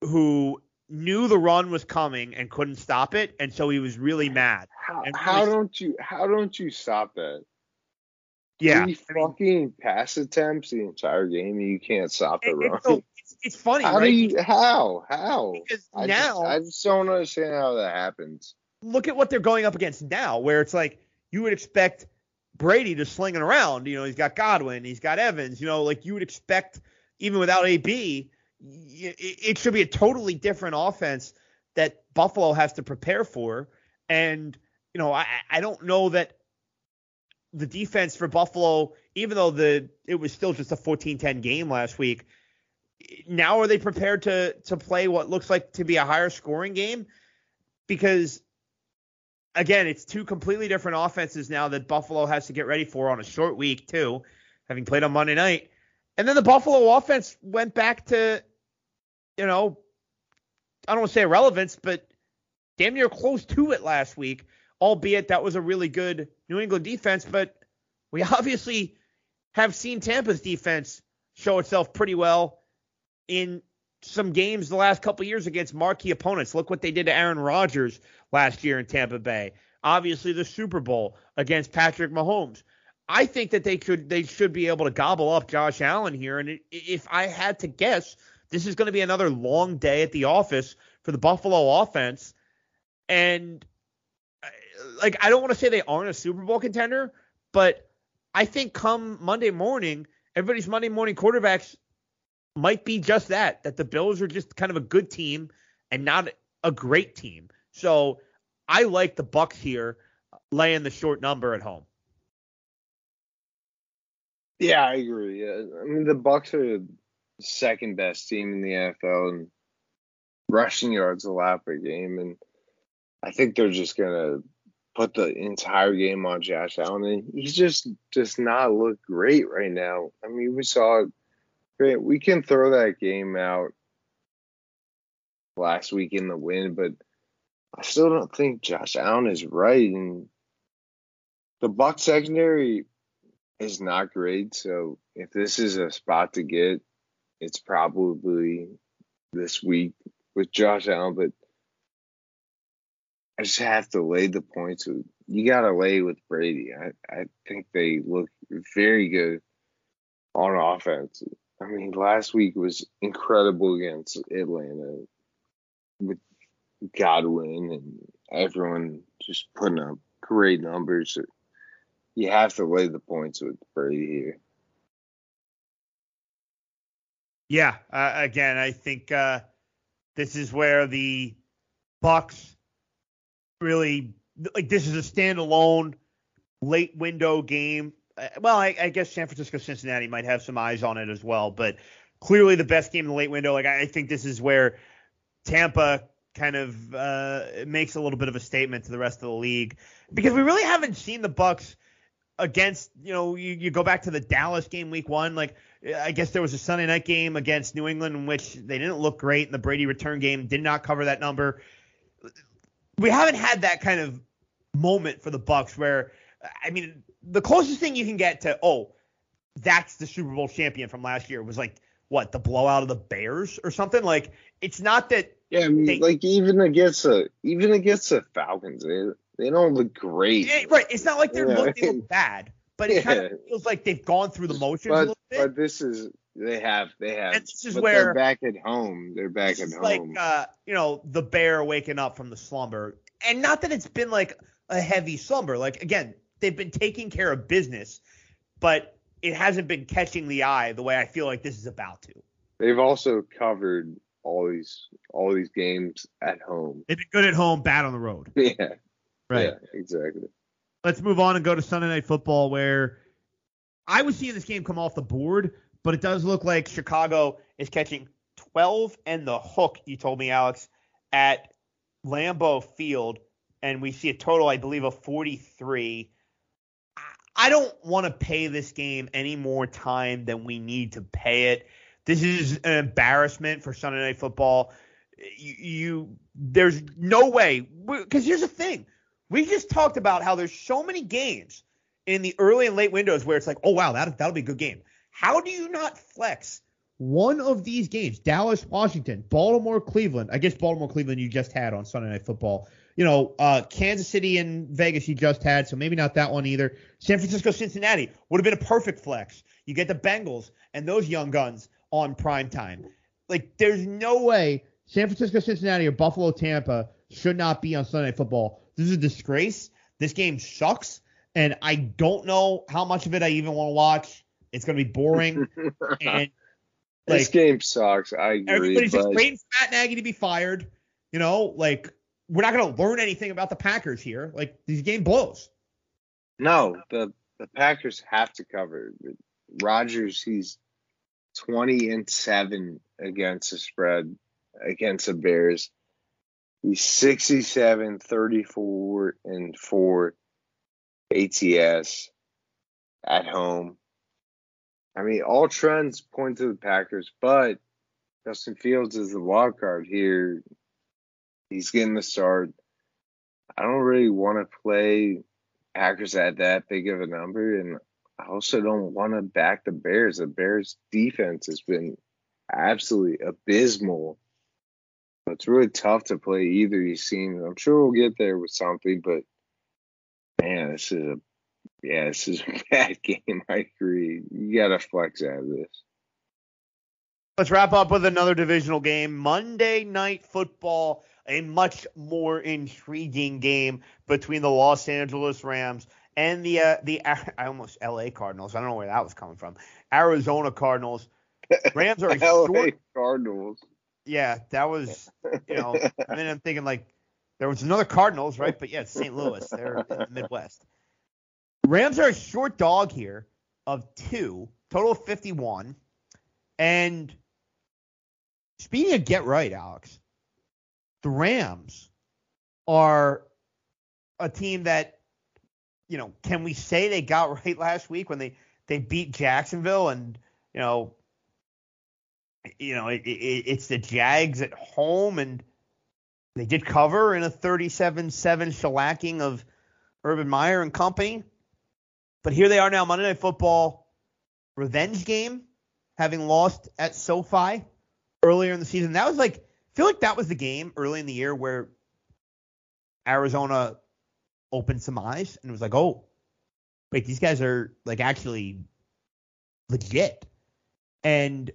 who knew the run was coming and couldn't stop it, and so he was really mad. How, how don't you how don't you stop that? Yeah, three fucking pass attempts the entire game, and you can't stop the run. It's, it's, it's, funny, how right? Do you, how? How? Because I now just, I just don't understand how that happens. Look at what they're going up against now, where it's like you would expect Brady to sling it around. You know, he's got Godwin, he's got Evans. You know, like you would expect even without AB, it should be a totally different offense that Buffalo has to prepare for. And you know, I, I don't know that the defense for Buffalo, even though the it was still just a 14-10 game last week, now are they prepared to to play what looks like to be a higher scoring game? Because again, it's two completely different offenses now that Buffalo has to get ready for on a short week too, having played on Monday night. And then the Buffalo offense went back to, you know, I don't want to say irrelevance, but damn near close to it last week albeit that was a really good New England defense. But we obviously have seen Tampa's defense show itself pretty well in some games the last couple years against marquee opponents. Look what they did to Aaron Rodgers last year in Tampa Bay. Obviously, the Super Bowl against Patrick Mahomes. I think that they could they should be able to gobble up Josh Allen here. And if I had to guess, this is going to be another long day at the office for the Buffalo offense. And uh, like I don't want to say they aren't a Super Bowl contender, but I think come Monday morning, everybody's Monday morning quarterbacks might be just that. That the Bills are just kind of a good team and not a great team. So I like the Bucs here uh, laying the short number at home. Yeah, I agree. Yeah. I mean the Bucs are second best team in the NFL and rushing yards allowed per game and I think they're just gonna put the entire game on Josh Allen, and he's just does not look great right now. I mean, we saw great. We can throw that game out last week in the win, but I still don't think Josh Allen is right, and the Buck secondary is not great. So if this is a spot to get, it's probably this week with Josh Allen, but I just have to lay the points. You got to lay with Brady. I, I think they look very good on offense. I mean, last week was incredible against Atlanta with Godwin and everyone just putting up great numbers. You have to lay the points with Brady here. Yeah, uh, again, I think uh, this is where the Bucs really like this is a standalone late window game. Uh, well, I, I guess San Francisco Cincinnati might have some eyes on it as well, but clearly the best game in the late window. Like I think this is where Tampa kind of uh, makes a little bit of a statement to the rest of the league because we really haven't seen the Bucs against, you know, you, you go back to the Dallas game week one. Like, I guess there was a Sunday night game against New England in which they didn't look great, and the Brady return game did not cover that number. We haven't had that kind of moment for the Bucs where, I mean, the closest thing you can get to, oh, that's the Super Bowl champion from last year was like what the blowout of the Bears or something. Like it's not that. Yeah, I mean, they- like even against the even against the Falcons, they they don't look great. Yeah, right. It's not like they're Yeah. look, they look bad, but it kind of feels like they've gone through the motions a But little bit. But this is they have they have. And this is where- they're back at home. They're back at home. like uh, you know the bear waking up from the slumber, and not that it's been like a heavy slumber. Like again, they've been taking care of business, but it hasn't been catching the eye the way I feel like this is about to. They've also covered all these all these games at home. They've been good at home, bad on the road. Yeah. Right. Yeah, exactly. Let's move on and go to Sunday Night Football, where I was seeing this game come off the board, but it does look like Chicago is catching 12 and the hook, you told me, Alex, at Lambeau Field, and we see a total, I believe, of 43. I- don't want to pay this game any more time than we need to pay it. This is an embarrassment for Sunday Night Football. You, you there's no way because here's the thing. We just talked about how there's so many games in the early and late windows where it's like, oh wow, that that'll be a good game. How do you not flex one of these games? Dallas, Washington, Baltimore, Cleveland. I guess Baltimore, Cleveland you just had on Sunday Night Football. You know, uh, Kansas City and Vegas you just had, so maybe not that one either. San Francisco, Cincinnati would have been a perfect flex. You get the Bengals and those young guns on prime time. Like, there's no way San Francisco, Cincinnati, or Buffalo, Tampa should not be on Sunday Night Football. This is a disgrace. This game sucks, and I don't know how much of it I even want to watch. It's going to be boring, and this game sucks. I agree. everybody's just but waiting for Matt Nagy to be fired. You know, like we're not going to learn anything about the Packers here. Like this game blows. no, the the Packers have to cover. Rodgers, he's twenty and seven against the spread against the Bears. He's 67, 34, and 4 ATS at home. I mean, all trends point to the Packers, but Justin Fields is the wild card here. He's getting the start. I don't really want to play Packers at that big of a number, and I also don't want to back the Bears. The Bears defense has been absolutely abysmal. It's really tough to play either of these. I'm sure we'll get there with something, but man, this is a yeah, this is a bad game. I agree. You gotta flex out of this. Let's wrap up with another divisional game. Monday Night Football, a much more intriguing game between the Los Angeles Rams and the uh, the I almost L.A. Cardinals. I don't know where that was coming from. Arizona Cardinals. Rams are LA short. Cardinals. Yeah, that was you know. I mean, I'm thinking like there was another Cardinals, right? But yeah, St. Louis. They're in the Midwest. Rams are a short dog here of two, total of 51. And speaking of get right, Alex, the Rams are a team that, you know, can we say they got right last week when they they beat Jacksonville and you know, you know, it, it, it's the Jags at home and they did cover in a 37-7 shellacking of Urban Meyer and company. But here they are now, Monday Night Football, revenge game, having lost at SoFi earlier in the season. That was like, I feel like that was the game early in the year where Arizona opened some eyes and it was like, oh, wait, these guys are like actually legit. And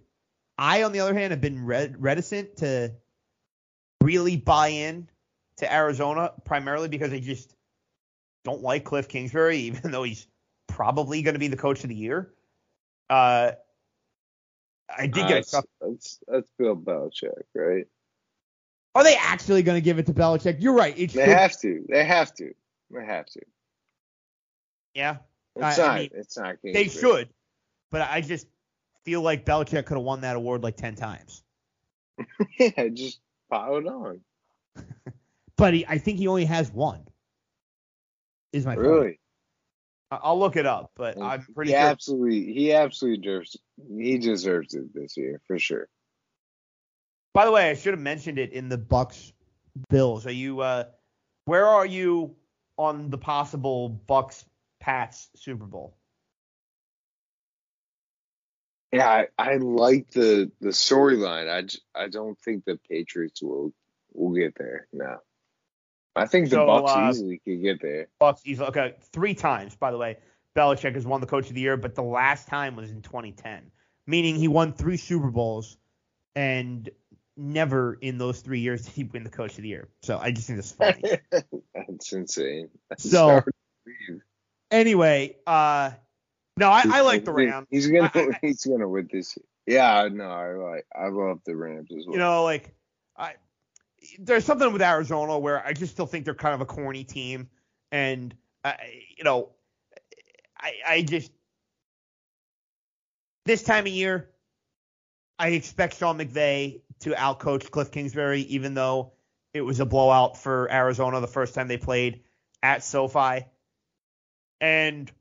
I, on the other hand, have been re- reticent to really buy in to Arizona, primarily because I just don't like Cliff Kingsbury, even though he's probably going to be the coach of the year. Uh, I did get a That's, stuff. that's that's Bill Belichick, right? Are they actually going to give it to Belichick? You're right. It They should, have to. They have to. They have to. yeah, It's I- I not. mean, it's not. they should. But I just feel like Belichick could have won that award like ten times. yeah, just pile it on. But he, I think he only has one. Is my. Really? I- I'll look it up, but I'm pretty he sure. absolutely he absolutely deserves he deserves it this year for sure. By the way, I should have mentioned it in the Bucs Bills. Are you uh where are you on the possible Bucs Pats Super Bowl? Yeah, I, I like the the storyline. I, j- I don't think the Patriots will will get there. No, I think the So, Bucs uh, easily could get there. Bucs easily okay, three times, by the way. Belichick has won the coach of the year, but the last time was in 2010, meaning he won three Super Bowls and never in those three years did he win the coach of the year. So I just think that's funny. That's insane. That's So- anyway, uh, no, I, I like the Rams. He's gonna I- he's gonna win this. Yeah, no, I like I love the Rams as well. You know, like I there's something with Arizona where I just still think they're kind of a corny team, and I, you know, I I just this time of year, I expect Sean McVay to outcoach Cliff Kingsbury, even though it was a blowout for Arizona the first time they played at SoFi, and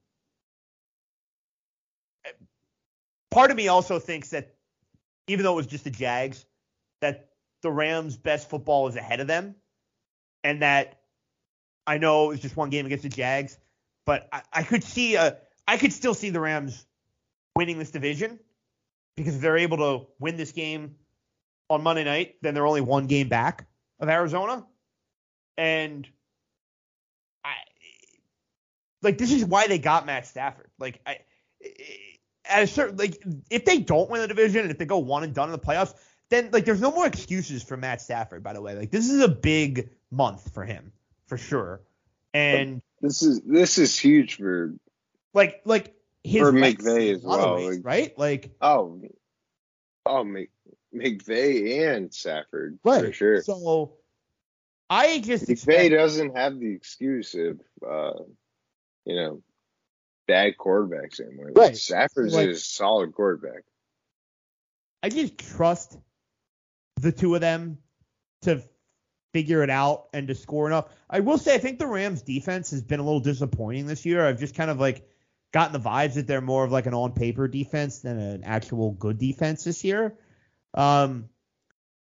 part of me also thinks that even though it was just the Jags, that the Rams' best football is ahead of them, and that I know it was just one game against the Jags, but I, I could see a, I could still see the Rams winning this division because if they're able to win this game on Monday night, then they're only one game back of Arizona, and I like this is why they got Matt Stafford. Like I. At a certain like, if they don't win the division and if they go one and done in the playoffs, then like there's no more excuses for Matt Stafford. By the way, like this is a big month for him for sure, and this is this is huge for like like his For McVay as a lot of well, ways, like- right? Like oh oh Mc, McVay and Stafford for sure. So I just McVay expect, doesn't have the excuse of uh, you know bad quarterbacks anymore. Right. Stafford's Like- a solid quarterback. I just trust the two of them to figure it out and to score enough. I will say I think the Rams defense has been a little disappointing this year. I've just kind of like gotten the vibes that they're more of like an on paper defense than an actual good defense this year. Um,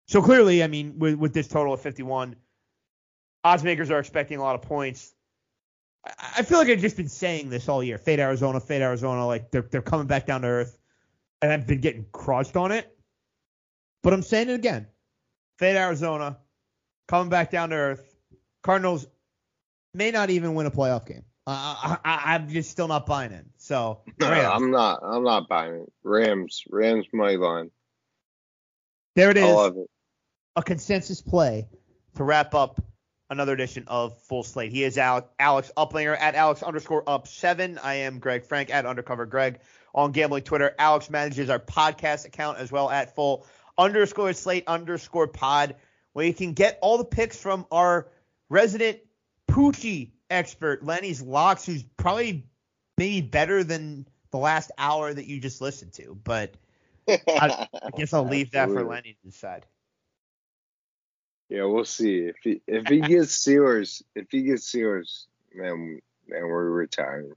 so clearly, I mean, with, with this total of 51, odds makers are expecting a lot of points. I, feel like I've just been saying this all year. Fade Arizona, fade Arizona. Like they're they're coming back down to earth, and I've been getting crushed on it. But I'm saying it again. Fade Arizona, coming back down to earth. Cardinals may not even win a playoff game. Uh, I, I, I'm just still not buying it. So No, I'm not. I'm not buying it. Rams. Rams money line. there it is. I love it. a consensus play to wrap up another edition of Full Slate. He is Alex, Alex Uplinger at Alex underscore up seven. I am Greg Frank at Undercover Greg on Gambling Twitter. Alex manages our podcast account as well at Full underscore Slate underscore Pod, where you can get all the picks from our resident Poochie expert Lenny's Locks, who's probably maybe better than the last hour that you just listened to. But I, I guess I'll leave that for Lenny to decide. Yeah, we'll see if he if he gets Steelers. If he gets Steelers, then then we're retiring.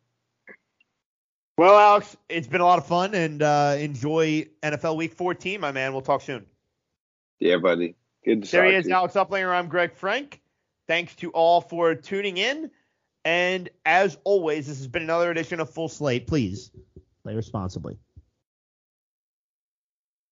Well, Alex, it's been a lot of fun and uh, enjoy NFL Week 14, my man. We'll talk soon. Yeah, buddy. Good to There he is, you. Alex Uplinger. I'm Greg Frank. Thanks to all for tuning in. And as always, this has been another edition of Full Slate. Please play responsibly.